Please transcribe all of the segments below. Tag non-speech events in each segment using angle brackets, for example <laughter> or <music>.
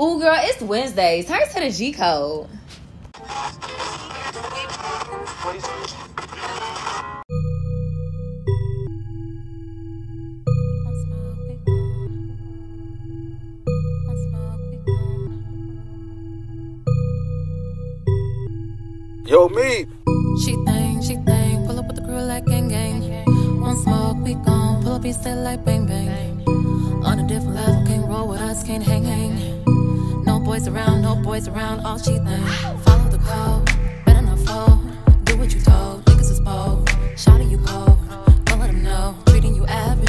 Ooh, girl, it's Wednesdays. Turn to the G code. Yo, me. She think, she think, pull up with the crew like gang gang. One smoke, we gon' pull up, he still like bang bang. On a different level, can't roll with us, can't hang hang. Boys around, no boys around, all she think. Follow the code, better not fold. Do what you told, niggas is bold. Shout you cold, don't let them know. Treating you average,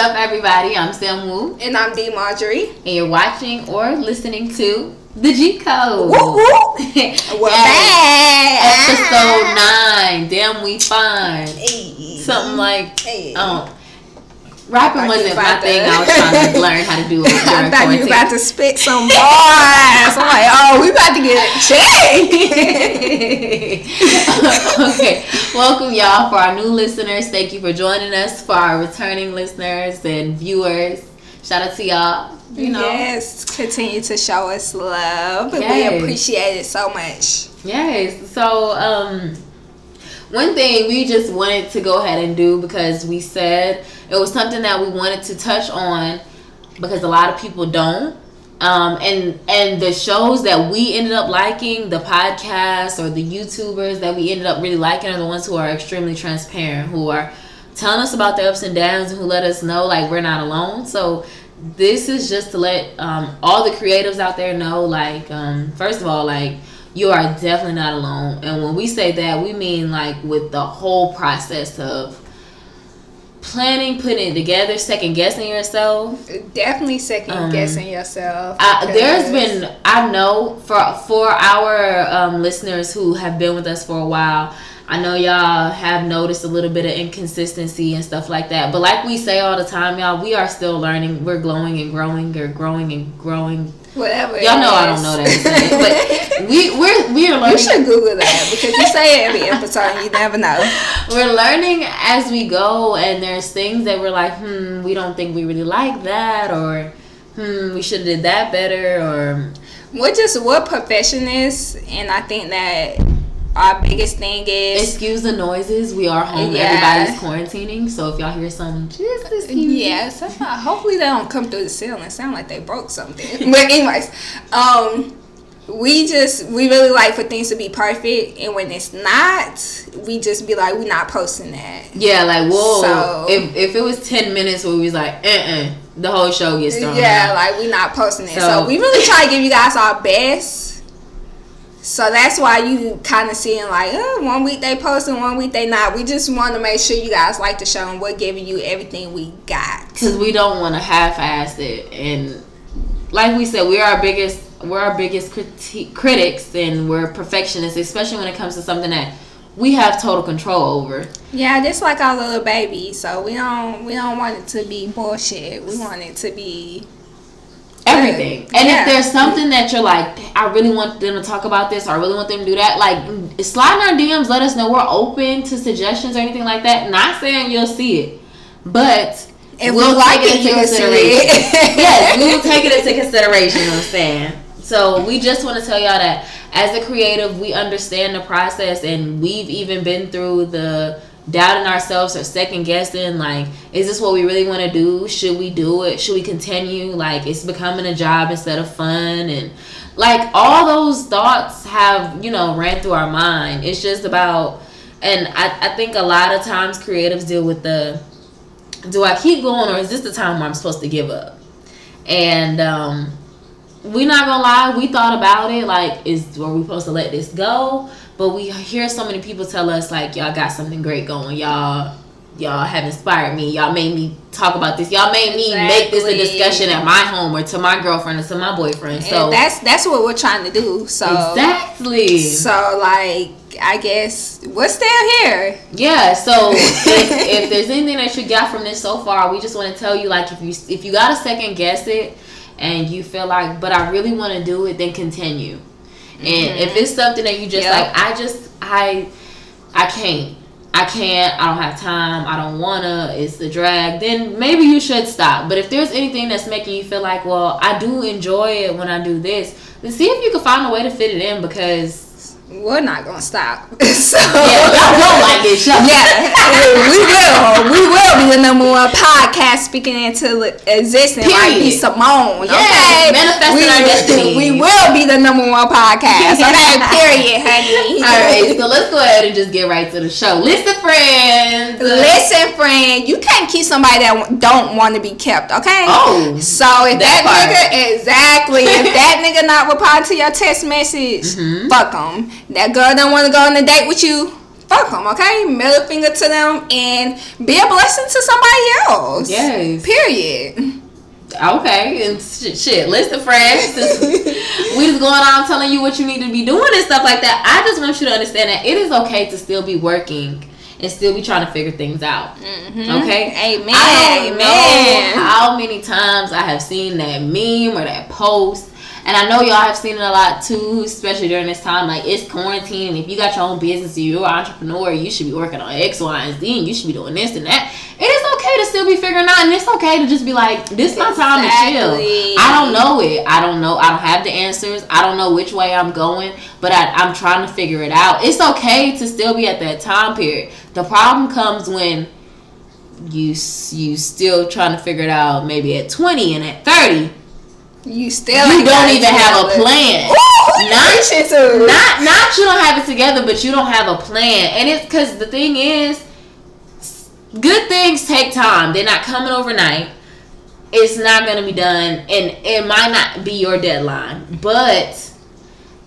up, everybody? I'm Sam Wu, And I'm D Marjorie. and you're watching or listening to the G Code. Woo woo. <laughs> We're back. Episode nine. Damn, we fine. Hey. Something like Hey. um, rapping I wasn't my about thing. I was trying to <laughs> learn how to do it I thought you were about to spit some bars. I'm like, oh, we about to get checked. <laughs> okay, welcome y'all for our new listeners. Thank you for joining us. For our returning listeners and viewers, shout out to y'all. You know, Yes, continue to show us love. Yes. We appreciate it so much. Yes. So, um, one thing we just wanted to go ahead and do because we said it was something that we wanted to touch on because a lot of people don't. Um, and and the shows that we ended up liking, the podcasts or the YouTubers that we ended up really liking are the ones who are extremely transparent, who are telling us about their ups and downs, and who let us know like we're not alone. So this is just to let um, all the creatives out there know, like, um, first of all, like you are definitely not alone. And when we say that, we mean like with the whole process of planning, putting it together, second guessing yourself. Definitely second Um, guessing yourself. I, there's been I know for for our um, listeners who have been with us for a while. I know y'all have noticed a little bit of inconsistency and stuff like that. But like we say all the time, y'all, we are still learning. We're glowing and growing, We're growing and growing. Whatever. Y'all know I don't know that, but <laughs> we we're we are You should Google that because you say it every episode and you never know. <laughs> we're learning as we go and there's things that we're like hmm we don't think we really like that or hmm we should have did that better or We're just we're perfectionists, and I think that our biggest thing is excuse the noises we are home Yeah. everybody's quarantining so if y'all hear some just excuse Yes, uh, hopefully they don't come through the ceiling. And sound like they broke something. <laughs> but anyways, um, we just we really like for things to be perfect, and when it's not, we just be like, we're not posting that. yeah like whoa So- if, if it was 10 minutes where we was like uh-uh the whole show gets thrown Yeah, out. like we're not posting it. So, So- we really try to give you guys our best. So that's why you kind of seeing like, oh, one week they posting, one week they not. We just want to make sure you guys like the show and we're giving you everything we got. because we don't want to half-ass it and like we said we're our biggest we're our biggest criti- critics and we're perfectionists especially when it comes to something that we have total control over Yeah, just like our little baby. So we don't we don't want it to be bullshit. We want it to be everything and Yeah. if there's something that you're like i really want them to talk about this or i really want them to do that like slide in our dms let us know we're open to suggestions or anything like that not saying you'll see it but if we'll we like take it, you'll <laughs> consideration yes, we will take it into <laughs> consideration. you know what I'm saying. So we just want to tell y'all that as a creative, we understand the process, and we've even been through the doubting ourselves or second guessing. Like, is this what we really want to do? Should we do it? Should we continue? Like, it's becoming a job instead of fun, and like all those thoughts have you know ran through our mind. It's just about, and I, I think a lot of times creatives deal with the do I keep going or is this the time where I'm supposed to give up? And um, we not gonna lie, we thought about it. Like, is were we supposed to let this go? But we hear so many people tell us like, y'all got something great going. Y'all y'all have inspired me. Y'all made me talk about this. Y'all made me make this a discussion at my home or to my girlfriend or to my boyfriend. So and that's that's what we're trying to do. So exactly. so like I guess we're still here. Yeah, so <laughs> if, if there's anything that you got from this so far, we just want to tell you like if you if you got to second guess it and you feel like but I really want to do it, then continue. And if mm-hmm. it's something that you just Yep. like I just I I can't. I can't, I don't have time, I don't wanna, it's a drag, then maybe you should stop. But if there's anything that's making you feel like, well, I do enjoy it when I do this, then see if you can find a way to fit it in because We're not gonna stop. <laughs> so yeah, y'all don't like this show. Yeah, <laughs> we will. We will be the number one podcast speaking into existence like Period. be Simone. Yes, okay, manifesting we, our destiny. We will be the number one podcast. Okay, <laughs> period, honey. All right, so let's go ahead and just get right to the show. Listen, friends. Listen, friend, you can't keep somebody that don't want to be kept. Okay. Oh, So if That that, nigga exactly, if that nigga not reply to your text message, Mm-hmm. fuck him. That girl don't want to go on a date with you. Fuck them, okay? Middle finger to them and be a blessing to somebody else. Yes. Period. okay, and shit, shit. List of friends. <laughs> we just going on telling you what you need to be doing and stuff like that. I just want you to understand that it is okay to still be working and still be trying to figure things out. Mm-hmm. Okay. Amen. I don't Amen. know how many times I have seen that meme or that post. And I know y'all have seen it a lot too, especially during this time. Like it's quarantine, and if you got your own business, you're an entrepreneur, you should be working on X, Y, and Z, and you should be doing this and that. It is okay to still be figuring out, and it's okay to just be like, "This is my time to chill." I don't know it. I don't know. I don't have the answers. I don't know which way I'm going, but I, I'm trying to figure it out. It's okay to still be at that time period. The problem comes when you you still trying to figure it out. Maybe at 20 and at 30, You still you don't even have a plan. Ooh, Not-. Not not you don't have it together, but you don't have a plan. And it's because the thing is, good things take time. They're not coming overnight. It's not gonna be done, and it might not be your deadline, but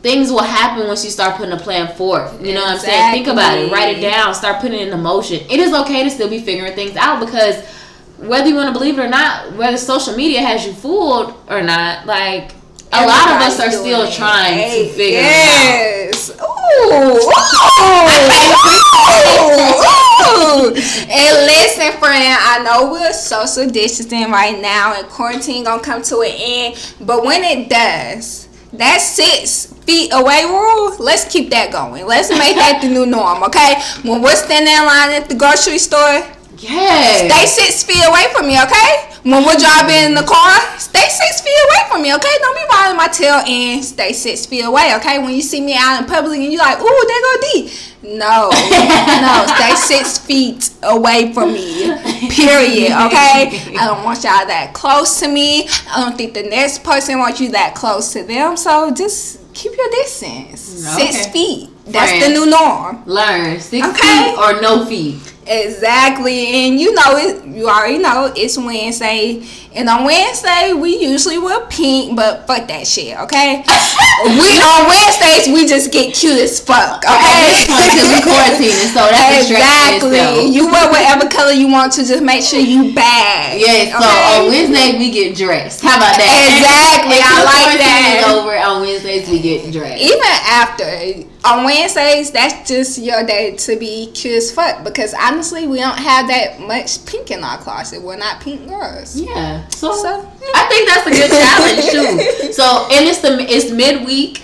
things will happen once you start putting a plan forth. You know what I'm saying? Think about it. Write it down. Start putting it into motion. It is okay to still be figuring things out because whether you want to believe it or not, whether social media has you fooled or not, like a lot of us are still it. trying Hey, to figure it out. yes. Ooh. Ooh. Ooh. <laughs> And listen, friend, I know we're social distancing right now and quarantine gonna come to an end, but when it does, that six feet away rule, let's keep that going. Let's make that the new norm, okay? When we're standing in line at the grocery store, Yes. Stay six feet away from me, okay? When we're driving in the car, stay six feet away from me, okay? Don't be riding my tail and stay six feet away, okay? When you see me out in public and you're like, ooh, there go D. No, no, stay <laughs> six feet away from me, period, okay? I don't want y'all that close to me. I don't think the next person wants you that close to them, so just keep your distance. Six feet. That's the new norm. Learn six Okay. feet or no feet. Exactly, and you know it. You already know it's Wednesday, and on Wednesday we usually wear pink, but fuck that shit, okay? <laughs> we on Wednesdays we just get cute as fuck, okay? <laughs> Because we quarantining, so that's a stress in exactly. You wear whatever color you want to, just make sure you bag. Yeah, so okay? on Wednesday we get dressed. How about that? Exactly, I Until like that. is over on Wednesdays we get dressed. even after on Wednesdays, that's just your day to be cute as fuck because honestly, we don't have that much pink in our closet. We're not pink girls. Yeah. So, So, I think that's a good challenge too. <laughs> So and it's the it's midweek.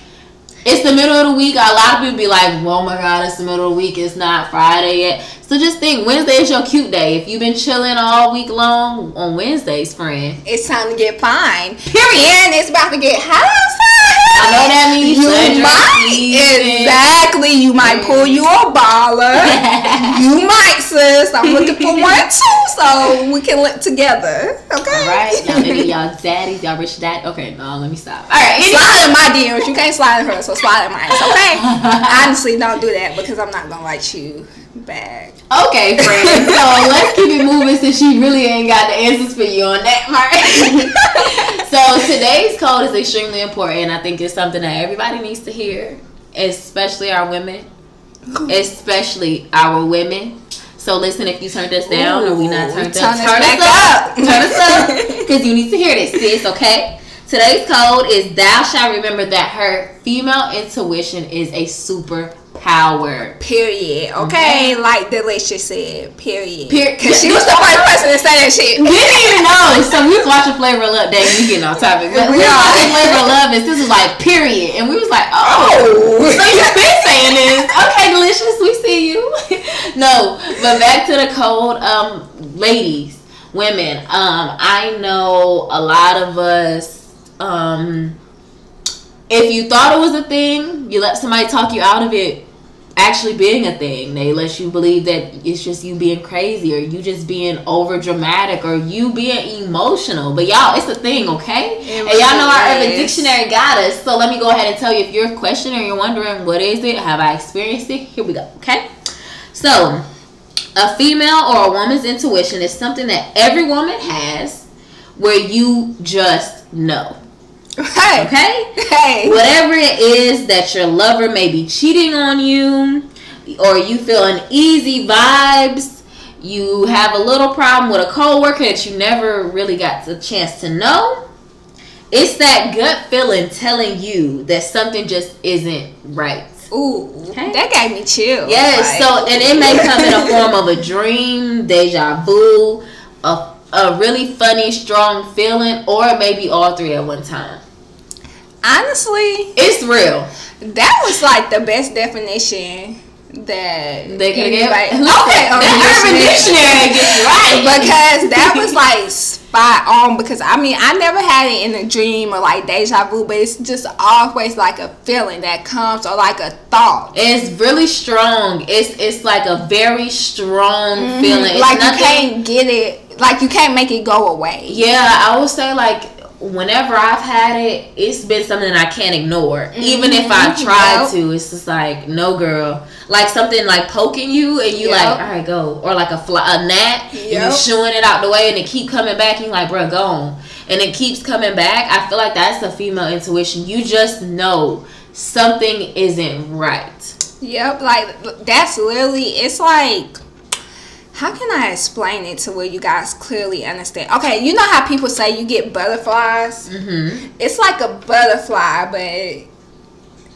It's the middle of the week. A lot of people be like, "Oh my God, it's the middle of the week. It's not Friday yet." So just think, Wednesday is your cute day. If you've been chilling all week long on Wednesdays, friend, it's time to get fine. Period. And it's about to get hot outside. I know that means you might exactly. You might pull you a baller. <laughs> you might, sis. I'm looking for <laughs> one too, so we can look together. Okay. All right, <laughs> y'all maybe y'all daddies, y'all rich dad. Okay, no, let me stop. All right, anyway. Slide in my DMs. You can't slide in hers, so slide in mine. Okay. Honestly, don't do that because I'm not gonna write you back. Okay, friend. So let's keep it moving since she really ain't got the answers for you on that part. So today's code is extremely important. I think it's something that everybody needs to hear, especially our women. Especially our women. So listen, if you turned us down or we not Ooh, turned turn up, us turn us up, up. turn us up, <laughs> because you need to hear this, sis. Okay. Today's code is thou shalt remember that her female intuition is a superpower. Period. Okay, like Deelishis said. Period. Period. Because she was the first person to say that shit. We didn't even know. So we was watching Flavor of Love. Dang, we getting off topic. But we We was watching Flavor of Love, and this was like period, and we was like, oh. Oh. So you've been saying this. Okay, Deelishis. We see you. <laughs> no, but back to the code. Um, ladies, women. Um, I know a lot of us. Um, if you thought it was a thing, you let somebody talk you out of it actually being a thing. They let you believe that it's just you being crazy or you just being over dramatic or you being emotional. But y'all, it's a thing, okay? It and y'all know our Urban. Dictionary got us. So let me go ahead and tell you if you're questioning or you're wondering what is it, have I experienced it? Here we go, okay? So, a female or a woman's intuition is something that every woman has where you just know. Hey. Okay? Hey. Whatever it is that your lover may be cheating on you, or you feel uneasy vibes, you have a little problem with a coworker that you never really got the chance to know. It's that gut feeling telling you that something just isn't right. Ooh. Okay. That gave me chills. Yes, Like, so and it may come in a <laughs> form of a dream, deja vu, a, a really funny, strong feeling, or it may be all three at one time. Honestly, It's real. that was like the best definition that They could get <laughs> Okay, the Urban Dictionary. Dictionary gets right because that was <laughs> like spot on because I mean I never had it in a dream or like deja vu but it's just always like a feeling that comes or like a thought It's really strong. It's it's like a very strong feeling. It's Mm-hmm. like nothing- you can't get it like you can't make it go away Yeah, I would say like whenever I've had it, it's been something I can't ignore. Mm-hmm. Even if I <laughs> try yep. to, it's just like no girl. Like something like poking you and you Yep. like, all right, go. Or like a fly, a gnat, and you Yep. shooing it out the way and it keep coming back. And you like, bro, go on. And it keeps coming back. I feel like that's the female intuition. You just know something isn't right. yep like that's literally it's like how can I explain it to where you guys clearly understand? Okay, you know how people say you get butterflies? Mm-hmm. it's like a butterfly,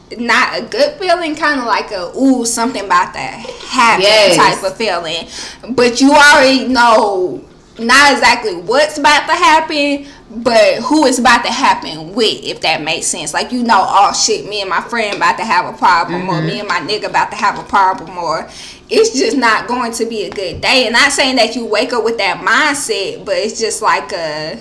but not a good feeling, kind of like a ooh something about that happen Yes. type of feeling. But you already know not exactly what's about to happen, but who is about to happen with, if that makes sense. Like you know, oh shit, me and my friend about to have a problem, or me and my nigga about to have a problem, or it's just not going to be a good day. And not saying that you wake up with that mindset, but it's just like a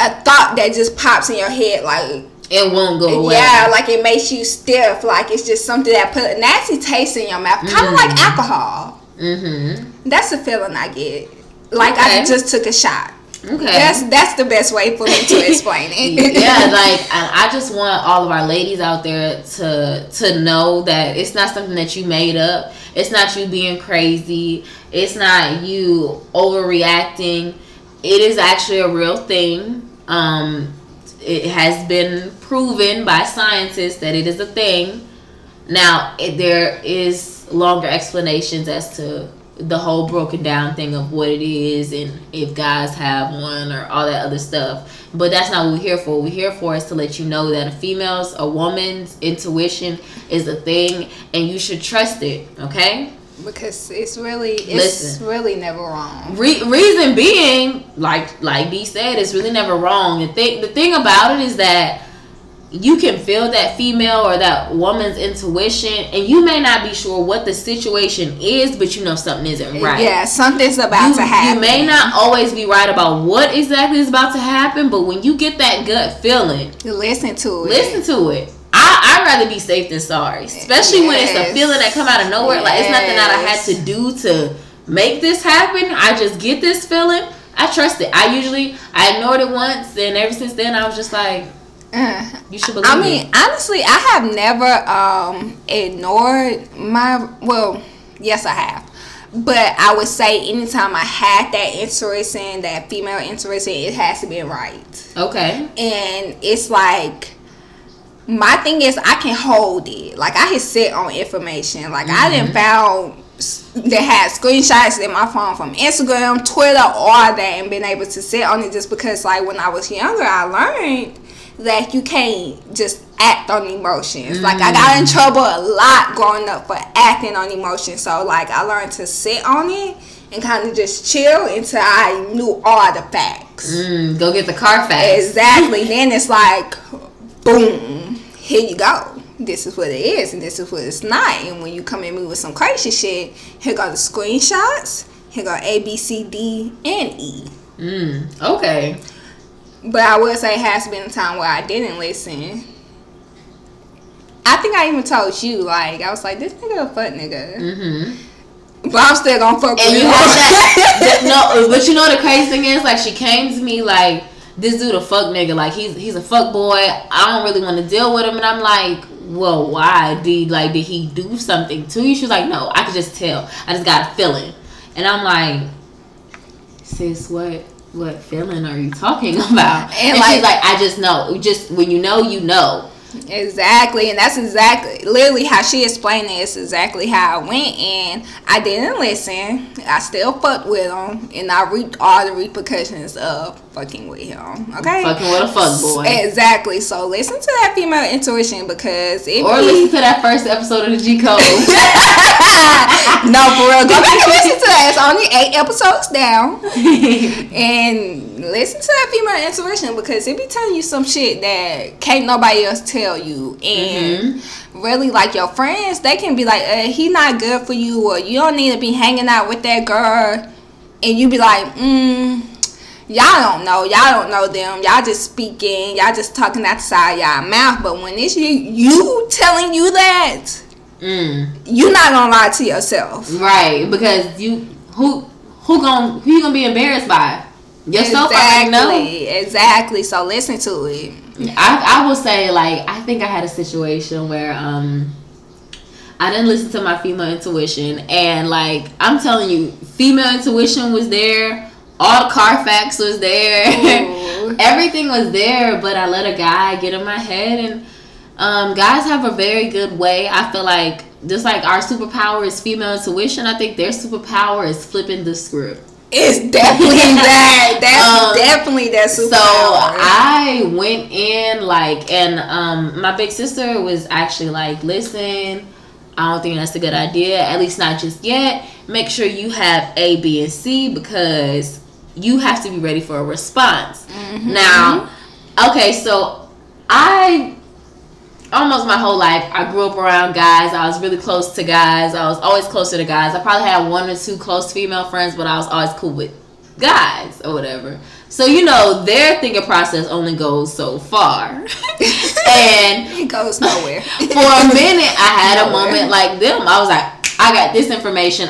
a thought that just pops in your head like It won't go away. yeah like it makes you stiff like it's just something that put a nasty taste in your mouth kind of like alcohol Mm-hmm. that's the feeling i get like Okay. i just took a shot Okay. that's that's the best way for me to explain it <laughs> yeah, like I I just want all of our ladies out there to to know that it's not something that you made up. It's not you being crazy. It's not you overreacting. It is actually a real thing. Um, it has been proven by scientists that it is a thing. Now, it, there is longer explanations as to the whole broken down thing of what it is and if guys have one or all that other stuff. But that's not what we're here for. We're here for is to let you know that a female's, a woman's intuition is a thing and you should trust it, okay? because it's really it's Listen. really never wrong Re- reason being, like like D said, it's really never wrong. The thing the thing about it is that you can feel that female or that woman's intuition, and you may not be sure what the situation is, but you know something isn't right. yeah something's about You, to happen you may not always be right about what exactly is about to happen, but when you get that gut feeling, listen to it listen to it. I I'd rather be safe than sorry, especially when it's a feeling that come out of nowhere. Like it's nothing that I had to do to make this happen. I just get this feeling. I trust it. I usually I ignored it once, and ever since then I was just like, Uh, <laughs> you should believe I mean, it. honestly, I have never um ignored my well, yes I have. But I would say anytime I had that interest in that female intuition, it has to be right. Okay. And it's like my thing is I can hold it. Like I can sit on information. Like I didn't found that had screenshots in my phone from Instagram, Twitter, all that, and been able to sit on it just because, like, when I was younger, I learned that you can't just act on emotions. Like, I got in trouble a lot growing up for acting on emotions. So, like, I learned to sit on it and kind of just chill until I knew all the facts. Mm, go get the Carfax. Exactly. <laughs> then it's like, boom, here you go. This is what it is, and this is what it's not. And when you come at me with some crazy shit, here go the screenshots. Here go A, B, C, D, and E. Mm, okay. But I will say, it has been a time where I didn't listen. I think I even told you, like, I was like, this nigga a fuck nigga. Mm-hmm. But I'm still gonna fuck And with you him. had that, <laughs> that- no, but you know the crazy thing is, like, she came to me like, this dude a fuck nigga, like he's he's a fuck boy. I don't really want to deal with him, and I'm like, well, why? Did like did he do something to you? She was like, no, I could just tell. I just got a feeling, and I'm like, sis, what? What feeling are you talking <laughs> about? And, And, like- she's like, I just know. Just when you know, you know. Exactly, and that's exactly literally how she explained it. It's exactly how I went, and I didn't listen. I still fucked with him, and I reaped all the repercussions of fucking with him. Okay, Fucking with a fuck boy. Exactly. So listen to that female intuition because it Or be- listen to that first episode of the G Code. <laughs> <laughs> no, for real. Go back and listen to that. It's only eight episodes down. <laughs> and listen to that female intuition because it be telling you some shit that can't nobody else tell you. And really, like your friends, they can be like, uh, he not good for you, or you don't need to be hanging out with that girl. And you be like, mm, y'all don't know. Y'all don't know them. Y'all just speaking. Y'all just talking outside y'all mouth. But when it's you, you telling you that, mm. you not gonna lie to yourself. Right, because you who who gon' who you gonna be embarrassed by? Yourself. Exactly, exactly. So listen to it. I I will say like I think I had a situation where um I didn't listen to my female intuition and like I'm telling you, female intuition was there, all the Carfax was there, <laughs> everything was there, but I let a guy get in my head and um guys have a very good way. I feel like just like our superpower is female intuition, I think their superpower is flipping the script. It's definitely <laughs> that. That's Um, definitely that So. I went in like, and um, my big sister was actually like, "Listen, I don't think that's a good idea. At least not just yet. Make sure you have A, B, and C because you have to be ready for a response." Now, okay, so I almost my whole life I grew up around guys. I was really close to guys. I was always closer to guys. I probably had one or two close female friends, but I was always cool with guys or whatever. So you know their thinking process only goes so far, <laughs> and <laughs> it goes nowhere. <laughs> for a minute I had a moment like them. I was like, I got this information.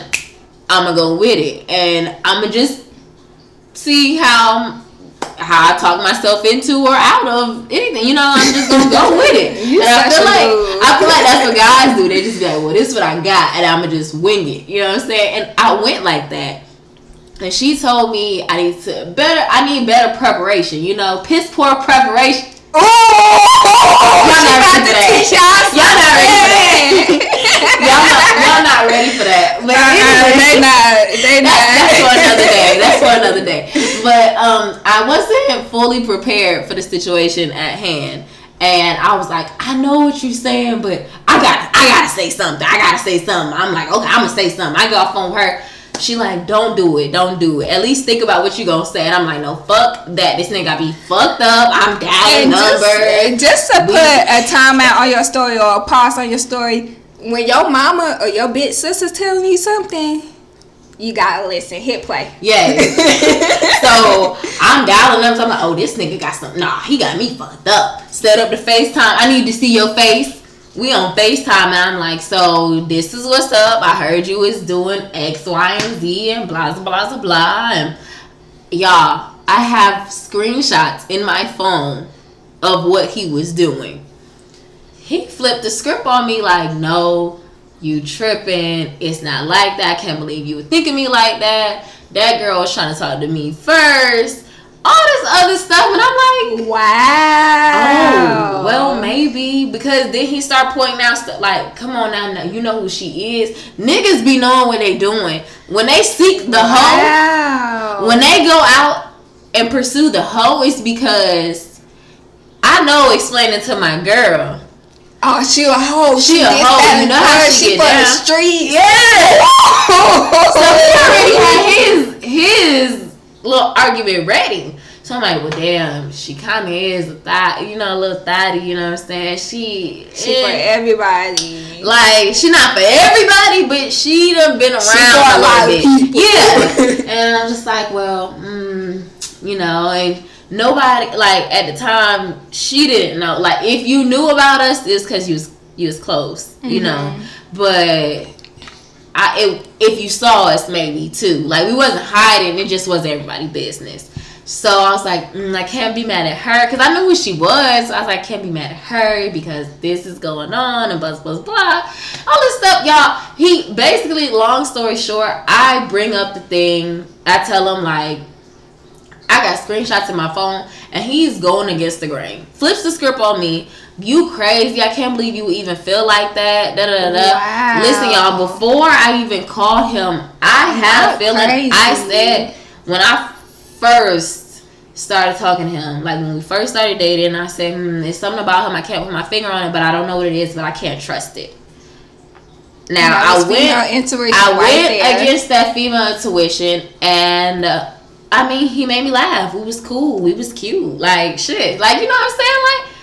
I'm gonna go with it, and I'm gonna just see how how I talk myself into or out of anything. You know, I'm just gonna go <laughs> with it. You and I feel like. I feel like that's what guys do. They just be like, "Well, this is what I got," and I'm gonna just wing it. You know what I'm saying? And I went like that. And she told me I need to better. I need better preparation. You know, piss poor preparation. Oh, Y'all not ready for that. y'all not ready for that. <laughs> y'all, not, y'all not ready for that. But uh-uh, anyway, they not. They not. that's, that's for another day. That's for another day. <laughs> But um, I wasn't fully prepared for the situation at hand, and I was like, I know what you're saying, but I got, I gotta say something. I gotta say something. I'm like, okay, I'm gonna say something. I got off on her. She like, don't do it, don't do it. At least think about what you gonna say. And I'm like, no, fuck that. This nigga got be fucked up. I'm dialing And just, just to put a timeout on your story or a pause on your story, when your mama or your bitch sister's telling you something, you gotta listen. Hit play. Yeah. <laughs> so I'm dialing numbers. I'm like, oh, this nigga got something. Nah, he got me fucked up. Set up the FaceTime. I need to see your face. We on FaceTime and I'm like, so this is what's up. I heard you was doing X, Y, and Z and blah blah blah blah. And y'all, I have screenshots in my phone of what he was doing. He flipped the script on me like, no, you tripping. It's not like that. I can't believe you would think of me like that. That girl was trying to talk to me first. All this other stuff. And I'm like, Wow. oh, well, maybe, because then he start pointing out stuff like, come on now, now, you know who she is. Niggas be knowing what they doing when they seek the hoe. Wow. When they go out and pursue the hoe, it's because I know explaining to my girl. Oh, she a hoe. She a this, hoe. You know how third. she get for the down. street. So he already <laughs> had his his little argument ready. So I'm like, well, damn, she kind of is a thought, you know, a little thotty, you know what I'm saying? She, She for everybody. like, she not for everybody, but she done been around a a lot of bit. people. Yeah. <laughs> and I'm just like, well, mm, you know, and nobody, like, at the time, she didn't know. Like, if you knew about us, it's because you was, you was close, you know? But I it, if you saw us maybe too. Like we wasn't hiding, it just was everybody business. So I was like, mm, I can't be mad at her because I knew who she was. So I was like, can't be mad at her because this is going on and blah blah blah, all this stuff, y'all. He basically, long story short, I bring up the thing. I tell him like, I got screenshots in my phone, and he's going against the grain. Flips the script on me. You crazy? I can't believe you even feel like that. Da da da. da. Wow. Listen, y'all. Before I even called him, I had a feeling. I said when I first started talking to him, like when we first started dating, I said, hmm, "There's something about him. I can't put my finger on it, but I don't know what it is, but I can't trust it." Now I was female went. I right went against that female intuition, and uh, I mean, he made me laugh. We was cool. We was cute. Like shit. Like you know what I'm saying? Like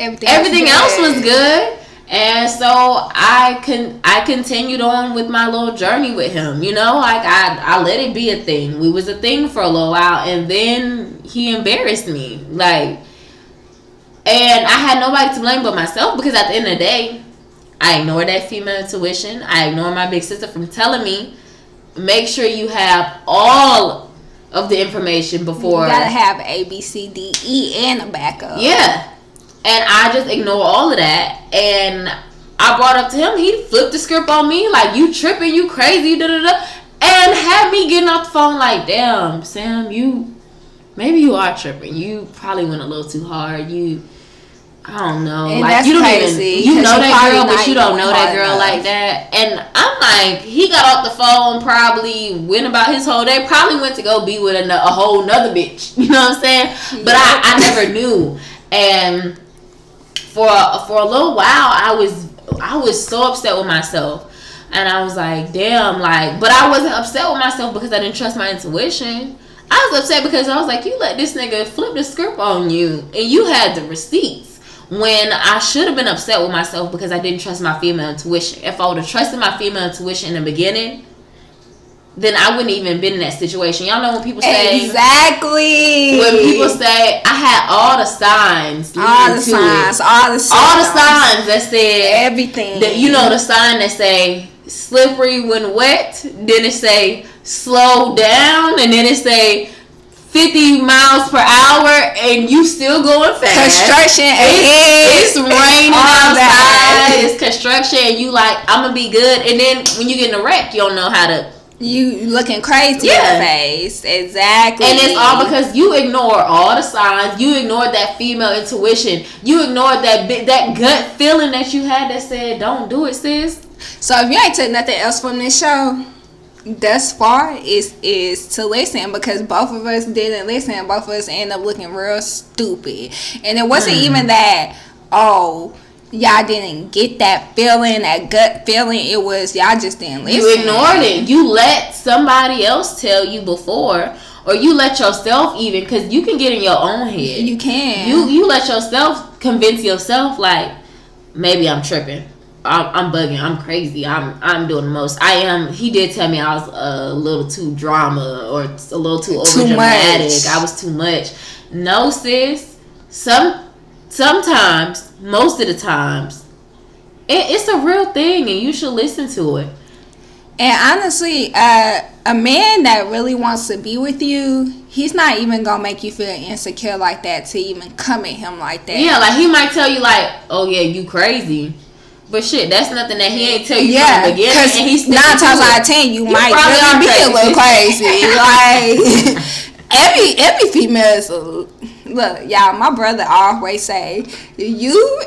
Everything, everything else was good. And so I can I continued on with my little journey with him. You know, like I I let it be a thing. We was a thing for a little while, and then he embarrassed me. Like, and I had nobody to blame but myself because at the end of the day, I ignored that female intuition. I ignored my big sister from telling me, make sure you have all of the information before. You gotta have A, B, C, D, E, and a backup. Yeah. And I just ignore all of that. And I brought up to him, he flipped the script on me, like, you tripping, you crazy, da da da. And had me getting off the phone, like, damn, Sam, you, maybe you are tripping. You probably went a little too hard. You, I don't know. And like, you don't crazy, even, you know that girl, but you don't know that girl enough. like that. And I'm like, he got off the phone, probably went about his whole day, probably went to go be with a, a whole nother bitch. <laughs> You know what I'm saying? But I, I never knew. And for for a little while I was I was so upset with myself. And I was like, damn, like but I wasn't upset with myself because I didn't trust my intuition. I was upset because I was like, you let this nigga flip the script on you and you had the receipts. When I should have been upset with myself because I didn't trust my female intuition. If I would have trusted my female intuition in the beginning, then I wouldn't even been in that situation. Y'all know when people say Exactly. when people say I had all the signs, all the signs, it. all the all the signs that said everything. that you know the sign that say slippery when wet, then it say slow down, and then it say fifty miles per hour, and you still going fast. construction It's, it's raining outside. It's construction, and you like I'm gonna be good, and then when you get in a wreck, you don't know how to You looking crazy Yeah. in the face. Exactly. And it's all because you ignore all the signs. You ignored that female intuition. You ignored that that gut feeling that you had that said, "Don't do it, sis." So if you ain't took nothing else from this show thus far is is to listen because both of us didn't listen. Both of us end up looking real stupid. And it wasn't Hmm. even that oh y'all didn't get that feeling, that gut feeling. It was y'all just didn't listen. You ignored it. You let somebody else tell you before, or you let yourself even, because you can get in your own head. You can. you you let yourself convince yourself like maybe I'm tripping. I'm, I'm bugging. I'm crazy. I'm I'm doing the most. I am. He did tell me I was a little too drama or a little too over dramatic. I was too much. No, sis. Some sometimes, most of the times, it, it's a real thing, and you should listen to it. And honestly, uh, a man that really wants to be with you, he's not even gonna make you feel insecure like that to even come at him like that. Yeah, like he might tell you like, "Oh yeah, you crazy," but shit, that's nothing that he ain't tell you Yeah, from the beginning. because and he's nine times out of ten, you, might probably really be a little crazy. <laughs> like <laughs> every every female is a, look, y'all. My brother always say, you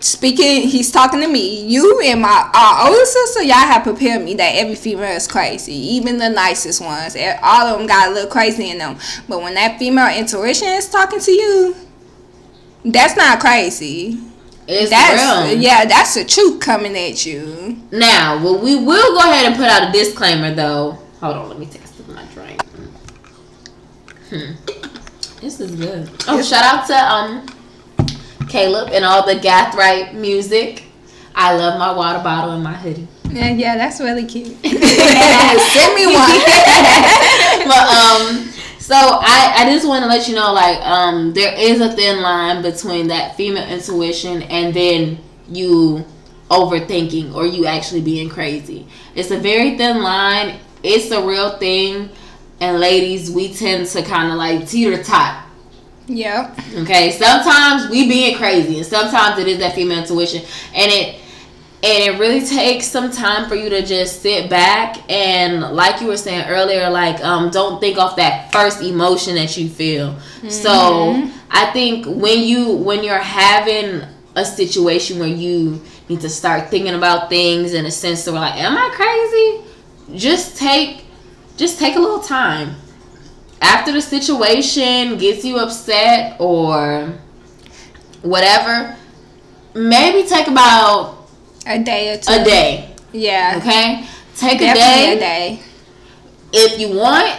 speaking, he's talking to me. You and my our older sister, y'all have prepared me that every female is crazy, even the nicest ones. All of them got a little crazy in them. But when that female intuition is talking to you, that's not crazy. It's That's real. yeah, that's the truth coming at you. Now, well, we will go ahead and put out a disclaimer, though. Hold on, let me taste my drink. Hmm. This is good. Oh, shout out to um Caleb and all the Gathright music. I love my water bottle and my hoodie. Yeah, yeah, that's really cute. <laughs> <laughs> Send me one. <laughs> but um so I, I just want to let you know like um there is a thin line between that female intuition and then you overthinking or you actually being crazy. It's a very thin line. It's a real thing. And ladies we tend to kind of like teeter tot yep. Okay, sometimes we being crazy, and sometimes it is that female intuition, and it and it really takes some time for you to just sit back and, like you were saying earlier, like um, don't think off that first emotion that you feel. So I think when you when you're having a situation where you need to start thinking about things in a sense of like, am I crazy? Just take just take a little time after the situation gets you upset or whatever, maybe take about A day or two. a day. Yeah. Okay? Take a Definitely day. a day. If you want,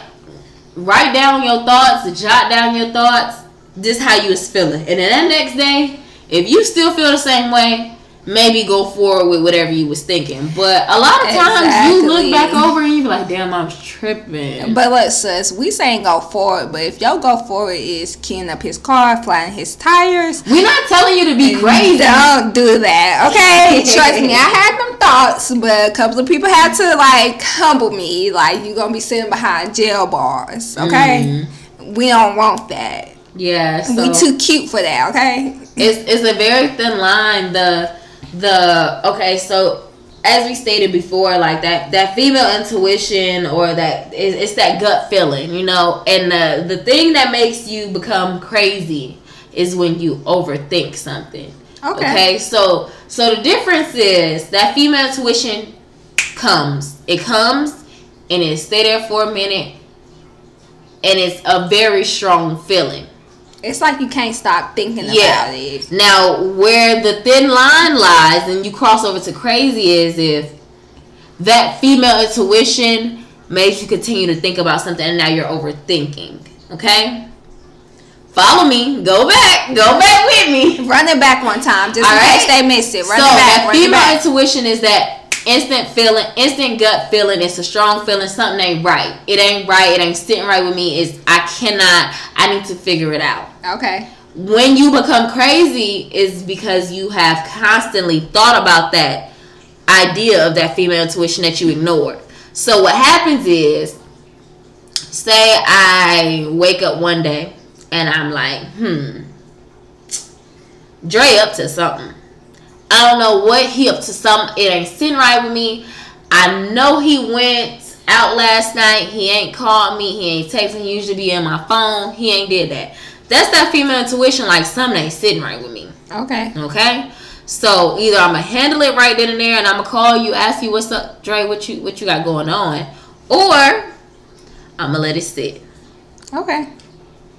write down your thoughts, jot down your thoughts, just how you was feeling. And then that next day, if you still feel the same way, maybe go forward with whatever you was thinking. But a lot of times you look back over and you be like, damn, I'm tripping. But look, sis, we saying go forward, but if your go forward is keying up his car, flying his tires, We're not telling you to be mm, crazy. Don't do that, okay? <laughs> Trust me, I had them thoughts, but a couple of people had to like humble me. Like you gonna be sitting behind jail bars, okay? Mm-hmm. We don't want that. Yeah, so we too cute for that, okay? it's it's a very thin line. The the okay, so as we stated before, like that that female intuition or that it's, it's that gut feeling, you know. And the the thing that makes you become crazy is when you overthink something. Okay. Okay, so so the difference is that female intuition comes. It comes and it stay there for a minute and it's a very strong feeling. It's like you can't stop thinking Yeah. about it. Now, where the thin line lies and you cross over to crazy is if that female intuition makes you continue to think about something and now you're overthinking. Okay? Follow me. Go back. Go back with me. Run it back one time, just All in right. case they missed it. Run so it back. it female intuition is that instant feeling, instant gut feeling. It's a strong feeling. Something ain't right. It ain't right. It ain't sitting right with me. Is I cannot. I need to figure it out. Okay. When you become crazy, is because you have constantly thought about that idea of that female intuition that you ignored. So what happens is, say I wake up one day and I'm like, hmm, Dre up to something. I don't know what he up to something. It ain't sitting right with me. I know he went out last night. He ain't called me. He ain't texting. He usually be in my phone. He ain't did that. That's that female intuition. Like something ain't sitting right with me. Okay. Okay. So either I'm gonna handle it right then and there, and I'm gonna call you, ask you what's up, Dre, what you what you got going on, or I'm gonna let it sit, Okay.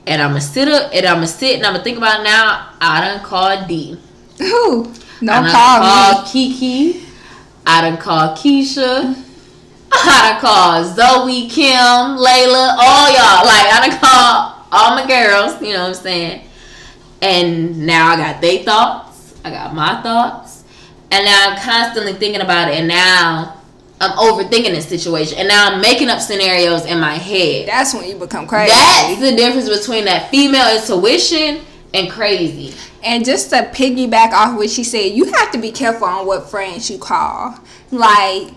and I'm gonna sit up, and I'm gonna sit, and I'm gonna think about it now. I done called D. Who? I Don't done call me. Kiki. I done called Keisha. I done called Zoe, Kim, Layla, all y'all. Like I done called all my girls. You know what I'm saying? And now I got they thoughts. I got my thoughts. And now I'm constantly thinking about it. And now I'm overthinking this situation. And now I'm making up scenarios in my head. That's when you become crazy. That's the difference between that female intuition and crazy. And just to piggyback off what she said, you have to be careful on what friends you call. Like,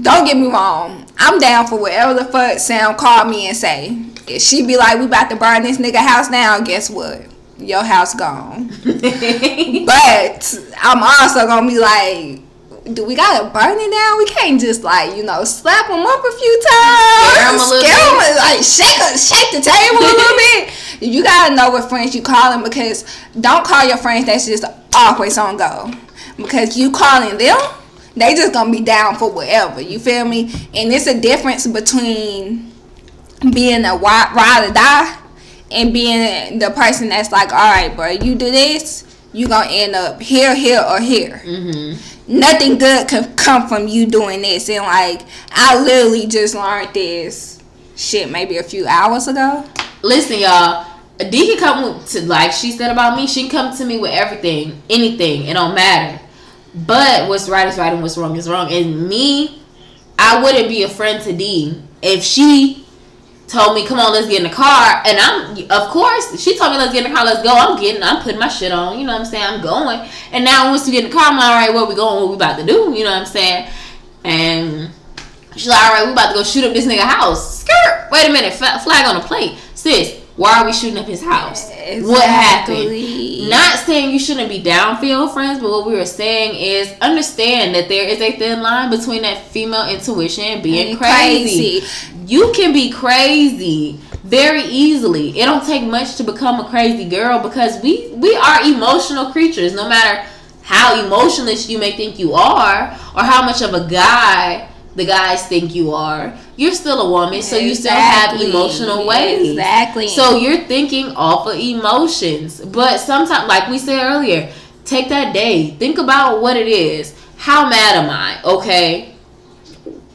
don't get me wrong. I'm down for whatever the fuck Sam call me and say. If she be like, we about to burn this nigga house down, guess what? Your house gone. <laughs> But I'm also gonna be like, do we gotta burn it down? We can't just like you know slap them up a few times, Scare 'em a little Scare 'em, bit. like shake shake the table a little bit. You gotta know what friends you calling because don't call your friends that's just always on go because you calling them. They just gonna be down for whatever. You feel me? And it's a difference between being a ride or die and being the person that's like, all right, bro, you do this, you gonna end up here, here, or here. Mm-hmm. Nothing good can come from you doing this. And like, I literally just learned this shit maybe a few hours ago. Listen, y'all. D can come to like she said about me. She can come to me with everything, anything. It don't matter. But what's right is right and what's wrong is wrong. And me, I wouldn't be a friend to D if she told me, "Come on, let's get in the car." And I'm, of course, she told me, "Let's get in the car, let's go." I'm getting, I'm putting my shit on. You know what I'm saying? I'm going. And now once we get in the car, I'm like, "All right, where we going? What we about to do?" You know what I'm saying? And She's like, all right, we about to go shoot up this nigga house. Skirt. Wait a minute, fa- flag on the plate, sis. Why are we shooting up his house? What happened? Not saying you shouldn't be downfield friends, but what we were saying is understand that there is a thin line between that female intuition and being And crazy. crazy. You can be crazy very easily. It don't take much to become a crazy girl because we we are emotional creatures. No matter how emotionless you may think you are, or how much of a guy the guys think you are, you're still a woman, so you still have emotional ways. Exactly. So you're thinking off of emotions. But sometimes, like we said earlier, take that day. Think about what it is. How mad am I? Okay.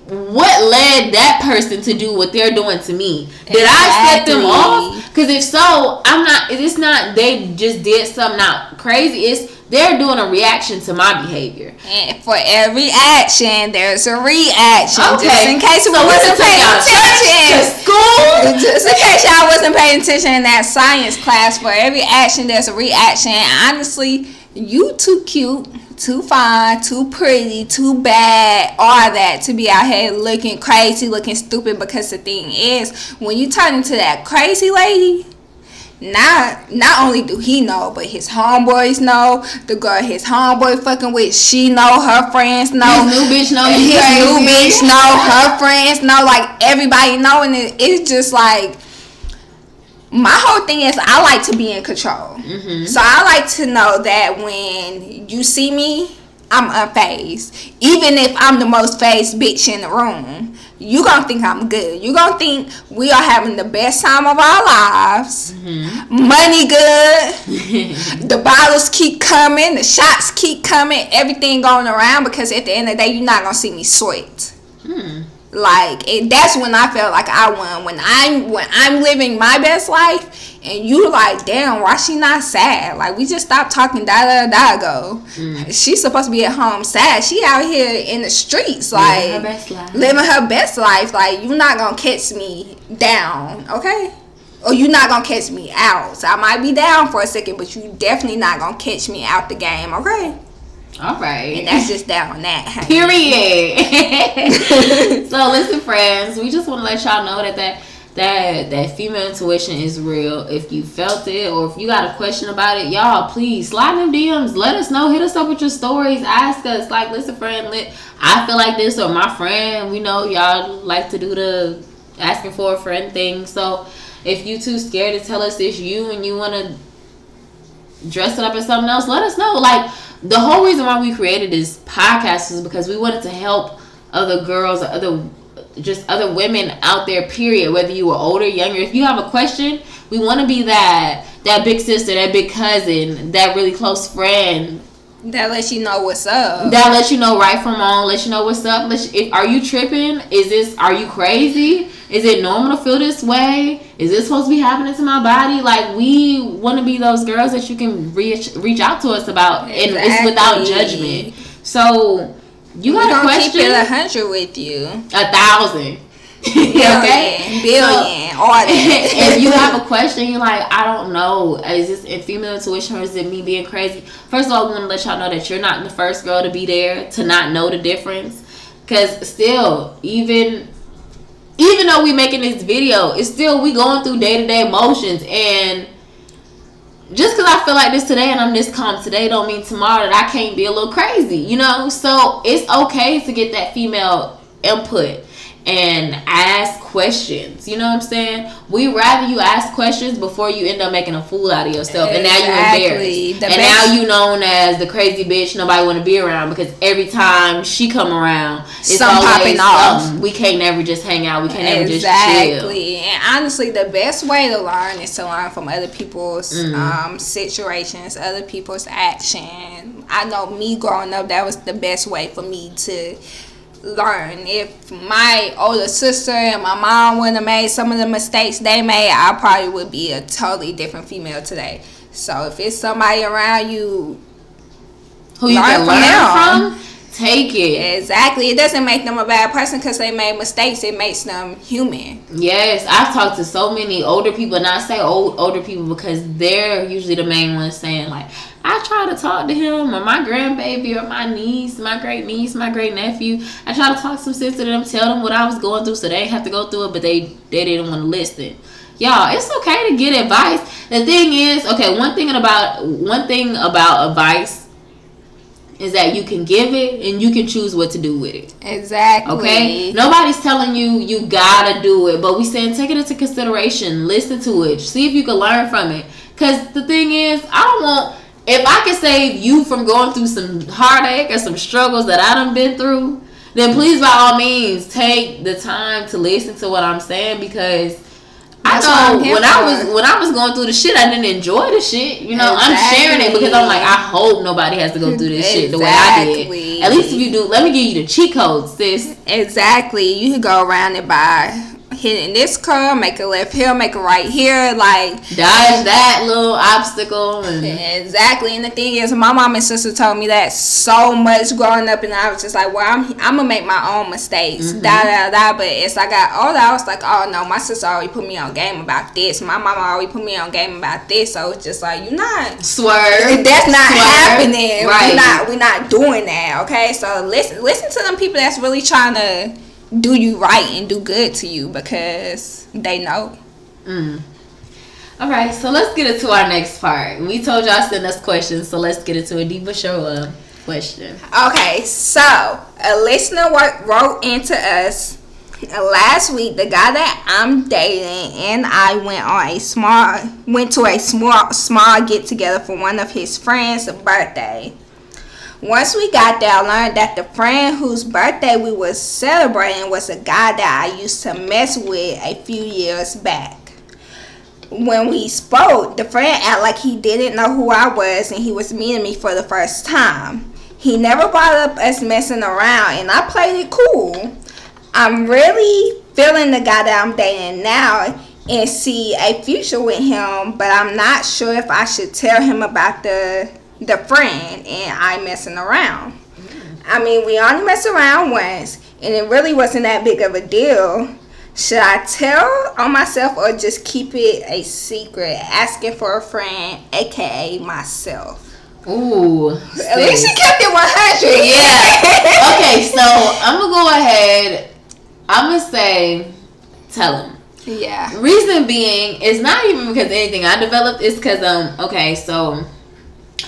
What led that person to do what they're doing to me? Did I set them off? Because if so, I'm not. It's not they just did something not crazy. It's they're doing a reaction to my behavior. And for every action, there's a reaction. Just Okay. in case we So wasn't paying y'all to church, attention. school. Just in case y'all wasn't paying attention in that science class, for every action, there's a reaction. And honestly, you too cute, too fine, too pretty, too bad, all that to be out here looking crazy, looking stupid. Because the thing is, when you turn into that crazy lady, not not only do he know, but his homeboys know. The girl his homeboy fucking with, she know. Her friends know. His new bitch know his crazy. new bitch know. Her friends know. Like everybody know, and it, it's just like my whole thing is I like to be in control. Mm-hmm. So I like to know that when you see me, I'm unfazed. Even if I'm the most phased bitch in the room, you gonna think I'm good. You gonna think we are having the best time of our lives. Mm-hmm. Money good. <laughs> the bottles keep coming. The shots keep coming. Everything going around because at the end of the day, you're not gonna see me sweat. Hmm. Like that's when I felt like I won. When I'm when I'm living my best life, and you like, damn, why she not sad? Like we just stopped talking da da da ago. Mm. She's supposed to be at home sad. She out here in the streets, like Living her best life. living her best life. Like you not gonna catch me down, okay? Or you not gonna catch me out. So I might be down for a second, but you definitely not gonna catch me out the game, okay? All right. And that's just that on that. <laughs> Period. <laughs> <laughs> so listen, friends, we just want to let y'all know that that that that female intuition is real. If you felt it or if you got a question about it, y'all please slide them DMs. Let us know. Hit us up with your stories. Ask us. Like, listen, friend, lit. I feel like this or my friend. We know y'all like to do the asking for a friend thing. So if you too scared to tell us it's you and you want to dress it up as something else, let us know. Like the whole reason why we created this podcast is because we wanted to help other girls, other just other women out there. Period. Whether you were older, younger, if you have a question, we want to be that that big sister, that big cousin, that really close friend That lets you know what's up. that lets you know right from wrong, let you know what's up. Let you, if, are you tripping? Is this? Are you crazy? Is it normal to feel this way? Is this supposed to be happening to my body? Like we want to be those girls that you can reach reach out to us about, and it's without judgment. So you we got a gonna question? keep it a hundred with you. a thousand. Billion, <laughs> okay, billion, all that. <laughs> if you have a question, you're like, I don't know, is this in female intuition or is it me being crazy? First of all, we want to let y'all know that you're not the first girl to be there to not know the difference. Cause still, even even though we making this video, it's still we going through day to day emotions and just because I feel like this today and I'm this calm today don't mean tomorrow that I can't be a little crazy, you know? So it's okay to get that female input and ask questions. You know what I'm saying? We rather you ask questions before you end up making a fool out of yourself, and now you're embarrassed, The and best- now you known as the crazy bitch nobody want to be around because every time she come around, it's Something always popping off. We can't never just hang out. We can't never just chill. Exactly. And honestly, the best way to learn is to learn from other people's Mm. um, situations, other people's action. I know me growing up, that was the best way for me to learn. If my older sister and my mom wouldn't have made some of the mistakes they made, I probably would be a totally different female today. So if it's somebody around you Who you can from learn them. from, take it. Exactly. It doesn't make them a bad person because they made mistakes. It makes them human. Yes, I've talked to so many older people, and I say old older people because they're usually the main ones saying like, I try to talk to him or my grandbaby or my niece, my great niece, my great nephew. I try to talk some sense to them, tell them what I was going through, so they have to go through it, but they they didn't want to listen. Y'all, it's okay to get advice. The thing is, okay, one thing about one thing about advice is that you can give it and you can choose what to do with it. Exactly. Okay, nobody's telling you you gotta do it, but we saying take it into consideration, listen to it, see if you can learn from it. Cause the thing is, I don't want if I can save you from going through some heartache or some struggles that I done been through, then please by all means take the time to listen to what I'm saying because. That's I know when I was when I was going through the shit, I didn't enjoy the shit. You know, I'm sharing it because I'm like, I hope nobody has to go through this shit the way I did. At least if you do, let me give you the cheat codes, sis. Exactly. You can go around it by hitting this curve, make a left here, make a right here. Like, dodge that little obstacle and exactly. And the thing is, my mom and sister told me that so much growing up, and I was just like, well, I'm, I'm to make my own mistakes. Mm-hmm. Da, da, da. But as I got older, I was like, oh, no, my sister already put me on game about this. My mama already put me on game about this. So it's just like, you're not. swerve. That's not Swerve. happening. Right. We're not we're not doing that. Okay, so listen listen to them people that's really trying to do you right and do good to you because they know. Mm. All right, so let's get into our next part. We told y'all send us questions, so let's get into a deeper show up question. Okay, so a listener wrote into us last week. The guy that I'm dating and I went on a small went to a small small get together for one of his friends' birthday. Once we got there, I learned that the friend whose birthday we was celebrating was a guy that I used to mess with a few years back. When we spoke, the friend acted like he didn't know who I was and he was meeting me for the first time. He never brought up us messing around and I played it cool. I'm really feeling the guy that I'm dating now and see a future with him, but I'm not sure if I should tell him about the the friend and I messing around. I mean, we only messed around once and it really wasn't that big of a deal. Should I tell on myself or just keep it a secret? Asking for a friend, aka myself. Ooh. At least she kept it 100. Yeah. <laughs> okay, so I'm gonna go ahead. I'm gonna say, tell him. Yeah. Reason being it's not even because anything I developed. It's because um okay so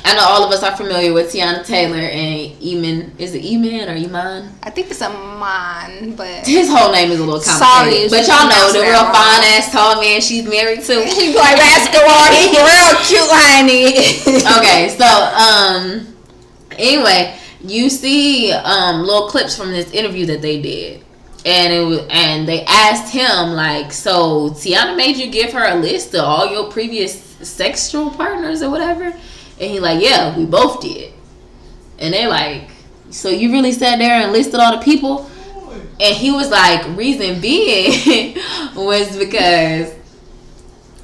I know all of us are familiar with Teyana Taylor and Eman. Is it Eman or Iman? I think it's a man, but <laughs> His whole name is a little Sorry complicated, if but y'all know the real fine ass tall man she's married to. he play basketball. He's real cute, honey. <laughs> okay, so um, anyway, you see um little clips from this interview that they did, and it was and they asked him like, so Tiana made you give her a list of all your previous sexual partners or whatever, and he like, yeah, we both did, and they're like, so you really sat there and listed all the people, and he was like, reason being <laughs> was because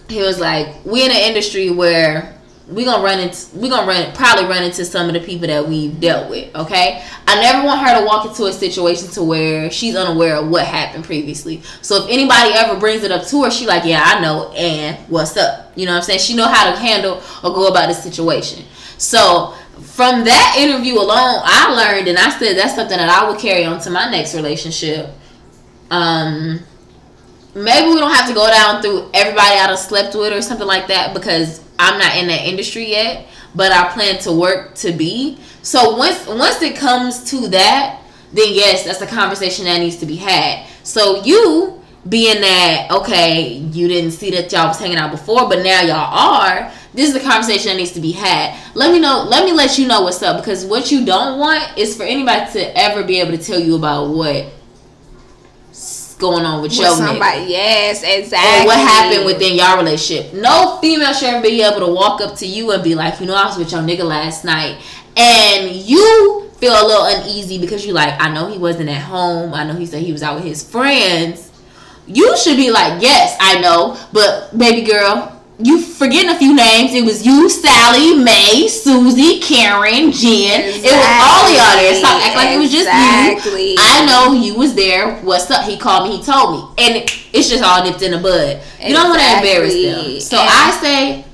he was like, we in an industry where we gonna run into we gonna run probably run into some of the people that we've dealt with. Okay, I never want her to walk into a situation to where she's unaware of what happened previously. So if anybody ever brings it up to her, she like, yeah, I know, and what's up? You know what I'm saying? She know how to handle or go about the situation. So from that interview alone, I learned, and I said that's something that I would carry on to my next relationship. Um, maybe we don't have to go down through everybody i have slept with or something like that because I'm not in that industry yet, but I plan to work to be. So once once it comes to that, then yes, that's a conversation that needs to be had. So you being that okay, you didn't see that y'all was hanging out before, but now y'all are. This is a conversation that needs to be had. Let me know. Let me let you know what's up because what you don't want is for anybody to ever be able to tell you about what going on with, With your somebody, nigga yes, exactly. or what happened within your relationship. No female should ever be able to walk up to you and be like, you know, I was with your nigga last night, and you feel a little uneasy because you like, I know he wasn't at home. I know he said he was out with his friends. You should be like, yes, I know, but baby girl. You forgetting a few names. It was you, Sally, May, Susie, Karen, Jen. It was all y'all there. Stop acting like it was just Exactly. you. I know you was there. What's up? He called me. He told me, and it's just all nipped in the bud. You don't want to embarrass them. So And- I say,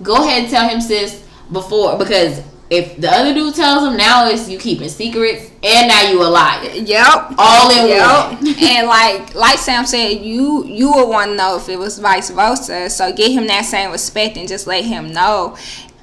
go ahead and tell him, sis, before because if the other dude tells him, now it's you keeping secrets, and now you a liar. Yep. All in Yep. one. <laughs> and like like Sam said, you you would want to know if it was vice versa. So give him that same respect and just let him know.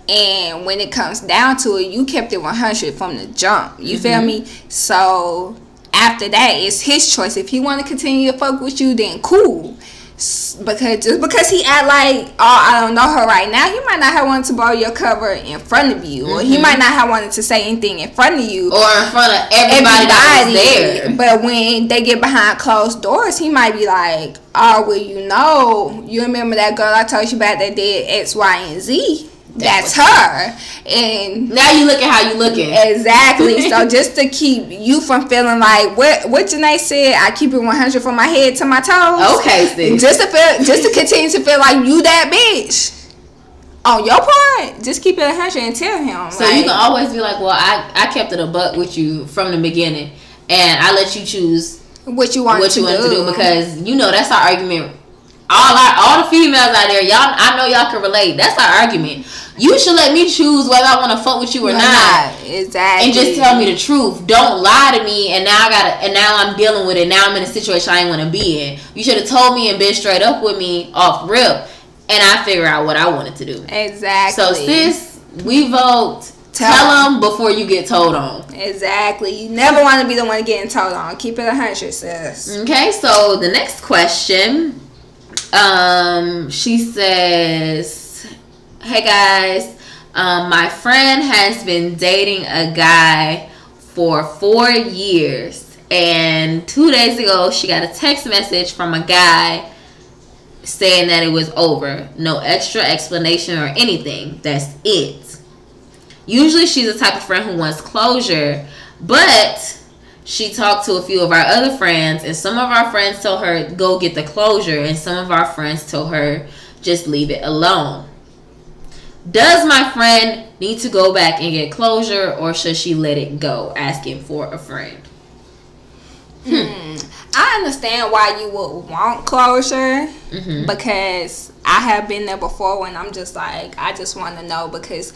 And when it comes down to it, you kept it 100 from the jump. You feel Mm-hmm. me? So after that, it's his choice. If he want to continue to fuck with you, then cool. Because just because he act like oh I don't know her right now, he might not have wanted to borrow your cover in front of you, or he might mm-hmm. not have wanted to say anything in front of you Or in front of everybody, was there. but when they get behind closed doors, he might be like, "Oh, well, you know, you remember that girl I told you about that did X, Y, and Z? That's her." And Now you look at how you looking. exactly. <laughs> so just to keep you from feeling like what what Janae said, I keep it one hundred from my head to my toes. Okay, sis. Just to feel, just to continue to feel like you that bitch. On your part, just keep it a 100 and tell him. So like, you can always be like, well, I, I kept it a buck with you from the beginning, and I let you choose what you want what you want to do because you know that's our argument. All our all the females out there, y'all, I know y'all can relate. That's our argument. You should let me choose whether I want to fuck with you or You're not. Exactly. And just tell me the truth. Don't lie to me. And now I got to and now I'm dealing with it. Now I'm in a situation I ain't want to be in. You should have told me and been straight up with me off rip, and I figure out what I wanted to do. Exactly. So sis, we vote. Tell Tell them before you get told on. Exactly. You never want to be the one getting told on. Keep it a hundred, sis. Okay, so the next question, um, she says, "Hey guys, um, my friend has been dating a guy for four years, and two days ago she got a text message from a guy." Saying that it was over. No extra explanation or anything. That's it. Usually she's the type of friend who wants closure, but she talked to a few of our other friends, and some of our friends told her go get the closure, and some of our friends told her just leave it alone. Does my friend need to go back and get closure, or should she let it go? Asking for a friend. Hmm. I understand why you would want closure Mhm. because I have been there before when I'm just like I just want to know because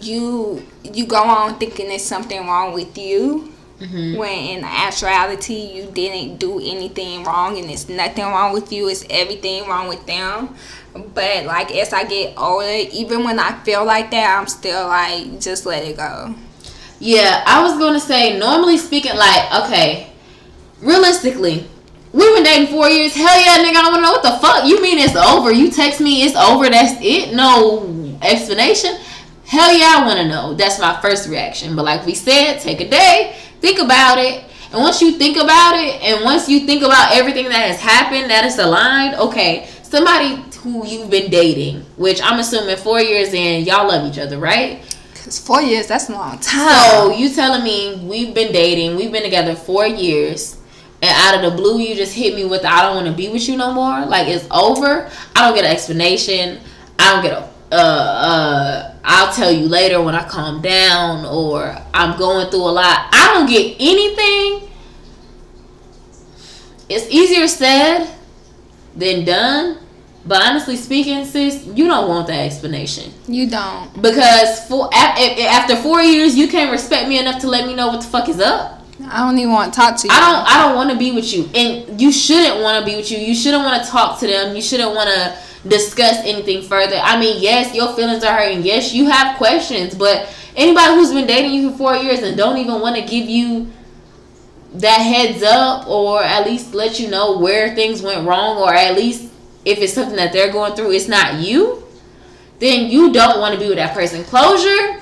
you you go on thinking there's something wrong with you Mhm. when in actuality you didn't do anything wrong and it's nothing wrong with you it's everything wrong with them but like as I get older even when I feel like that I'm still like just let it go Yeah, I was gonna say normally speaking, like okay, realistically, we've been dating four years. Hell yeah, nigga, I don't wanna know what the fuck you mean it's over. You text me, it's over. That's it. No explanation. Hell yeah, I wanna know. That's my first reaction. But like we said, take a day, think about it. And once you think about it, and once you think about everything that has happened, that is aligned, okay, somebody who you've been dating, which I'm assuming four years in, y'all love each other, right? because four years that's a long time So you telling me we've been dating, we've been together four years, and out of the blue you just hit me with the, I don't want to be with you no more. Like it's over. I don't get an explanation. I don't get a uh uh. I'll tell you later when I calm down, or I'm going through a lot. I don't get anything. It's easier said than done. But honestly speaking, sis, you don't want that explanation. you don't Because for af- if- if after four years, you can't respect me enough to let me know what the fuck is up. I don't even want to talk to you. I don't. I don't want to be with you, and you shouldn't want to be with you. You shouldn't want to talk to them. You shouldn't want to discuss anything further. I mean, yes, your feelings are hurt, and yes, you have questions, but anybody who's been dating you for four years and don't even want to give you that heads up or at least let you know where things went wrong or at least if it's something that they're going through it's not you then you don't want to be with that person closure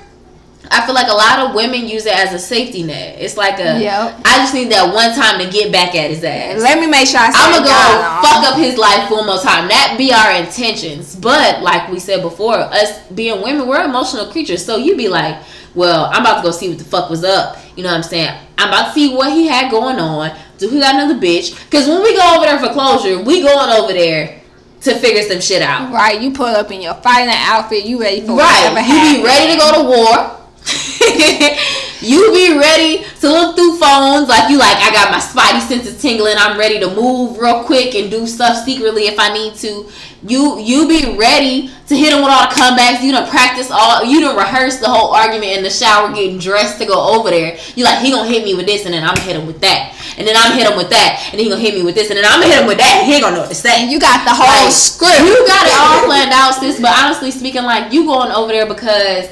I feel like a lot of women use it as a safety net. It's like a, Yep. I just need that one time to get back at his ass. Let me make sure I say I'm gonna go on. fuck up his life one more time. That be our intentions. But like we said before, us being women, we're emotional creatures. So you be like, well, I'm about to go see what the fuck was up. You know what I'm saying? I'm about to see what he had going on. Do he got another bitch? Because when we go over there for closure, we going over there to figure some shit out. Right, you pull up in your fighting outfit, you ready for Right. You be ready to go to war. <laughs> you be ready to look through phones like you like I got my spidey senses tingling. I'm ready to move real quick and do stuff secretly if I need to. You you be ready to hit him with all the comebacks. You done practice all. You done rehearse the whole argument in the shower, getting dressed to go over there. You like he gonna hit me with this, and then I'm gonna hit him with that, and then I'm gonna hit him with that, and then he gonna hit me with this, and then I'm gonna hit him with that. He gonna know what to say. You got the whole Like, script. You got it all planned out, sis. But honestly speaking, like you going over there because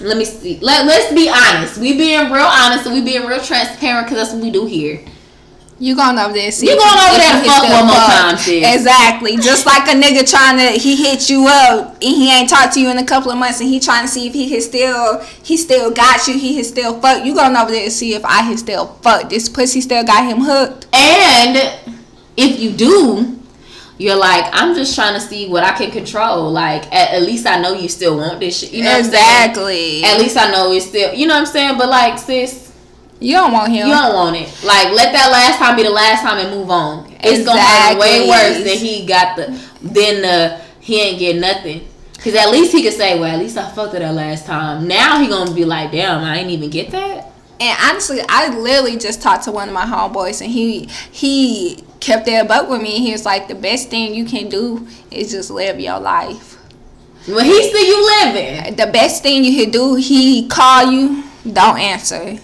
let me see. Let Let's be honest. We being real honest and we being real transparent because that's what we do here. You going over there? See You going over there to fuck one more time, sis. Exactly. Just <laughs> like a nigga trying to he hit you up and he ain't talked to you in a couple of months and he trying to see if he can still he still got you. He can still fuck. You going over there to see if I can still fuck. This pussy still got him hooked. And if you do, you're like, I'm just trying to see what I can control. Like at, at least I know you still want this shit. You know what I'm exactly. At least I know it's still. You know what I'm saying? But like, sis. you don't want him. You don't want it. Like let that last time be the last time and move on. It's gonna be way worse than he got the than the he ain't get nothing. Cause at least he could say, well, at least I fucked her that last time. Now he gonna be like, damn, I ain't even get that. And honestly, I literally just talked to one of my homeboys, and he he kept that buck with me. He was like, "The best thing you can do is just live your life. When he said you living, The best thing you can do, he call you, don't answer,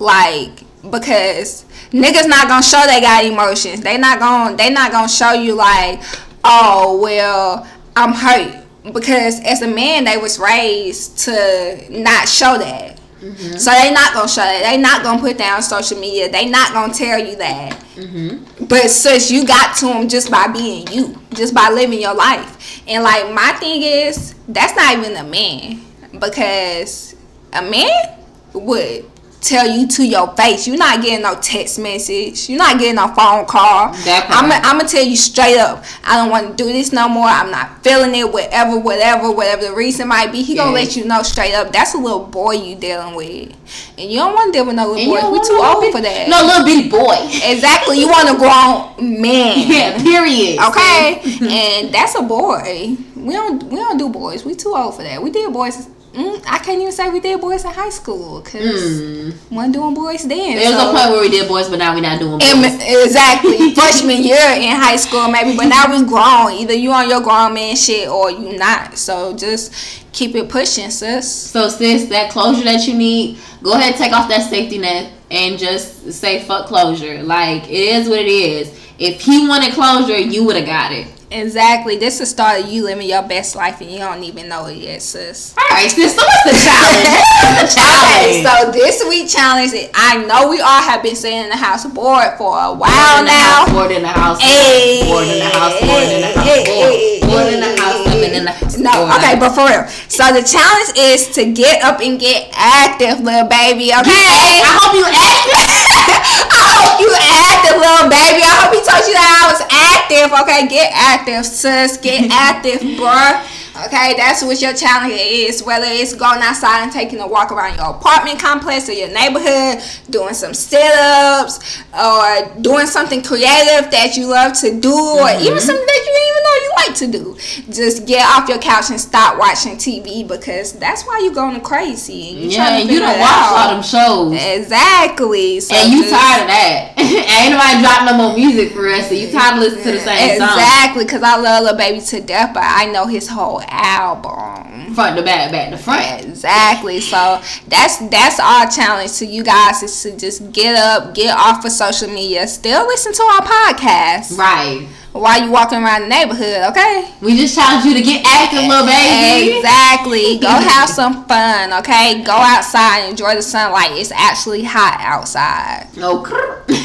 like because niggas not gonna show they got emotions. They not gonna they not gonna show you like, oh well, I'm hurt because as a man they was raised to not show that. Mm-hmm. So they not gonna show it. They not gonna put that on social media. They not gonna tell you that. Mm-hmm. But since you got to them just by being you, just by living your life, and like my thing is that's not even a man because a man would tell you to your face. You're not getting no text message. You're not getting no phone call. I'm I'm gonna tell you straight up. I don't want to do this no more. I'm not feeling it. Whatever, whatever, whatever the reason might be, he gonna let you know straight up. That's a little boy you dealing with, and you don't want to deal with no little boy. We too old big- for that. No little bitty boy. Exactly. You want a grown man. <laughs> Yeah, period. Okay. <laughs> and that's a boy. We don't we don't do boys. We too old for that. We did boys. Mm, I can't even say we did boys in high school because one doing boys then. There's so- a point where we did boys, but now we're not doing boys. Exactly <laughs> freshman year in high school maybe but now we grown either you on your grown man shit or you not so just keep it pushing sis So sis, that closure that you need, go ahead and take off that safety net and just say fuck closure. Like it is what it is. If he wanted closure, you would have got it. Exactly this is the start of you living your best life and you don't even know it yet sis All right, sis. So what's the <laughs> challenge? What's the Okay, challenge? so this week challenge, I know we all have been sitting in the house bored for a while Bored now. bored in the house, bored in the house, bored in the house, bored, bored in the house, living in the house. No, bored. okay, but for real. So the challenge is to get up and get active, little baby. Okay. I hope you active. <laughs> I hope you active, little baby. I hope he told you that I was active. Okay, get active, sis. Get active, bruh. Okay, that's what your challenge is. Whether it's going outside and taking a walk around your apartment complex or your neighborhood, doing some sit-ups, or doing something creative that you love to do, or mm-hmm. even something that you didn't even know you like to do. Just get off your couch and stop watching TV because that's why you're going crazy. And you Yeah, trying to and you don't watch all them shows. Exactly. So And you just- tired of that. <laughs> Ain't nobody dropping no more music for us, so you tired of listening to the same song. Exactly, because I love Lil Baby to death, but I know his whole album. Front to back, back to front. Exactly. So that's that's our challenge to you guys is to just get up, get off of social media, still listen to our podcast. Right. While you walking around the neighborhood, okay? We just challenge you to get active, little baby. Exactly. <laughs> Go have some fun, okay? Go outside and enjoy the sunlight. It's actually hot outside. Okay. <laughs>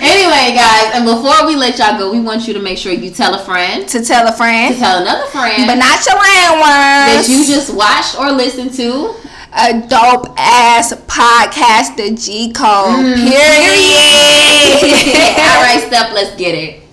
anyway, guys, and before we let y'all go, we want you to make sure you tell a friend, To tell a friend. to tell another friend but not your that you just watched or listened to. a dope ass podcast, the G Code. Mm. Period. <laughs> All right, Steph, let's get it.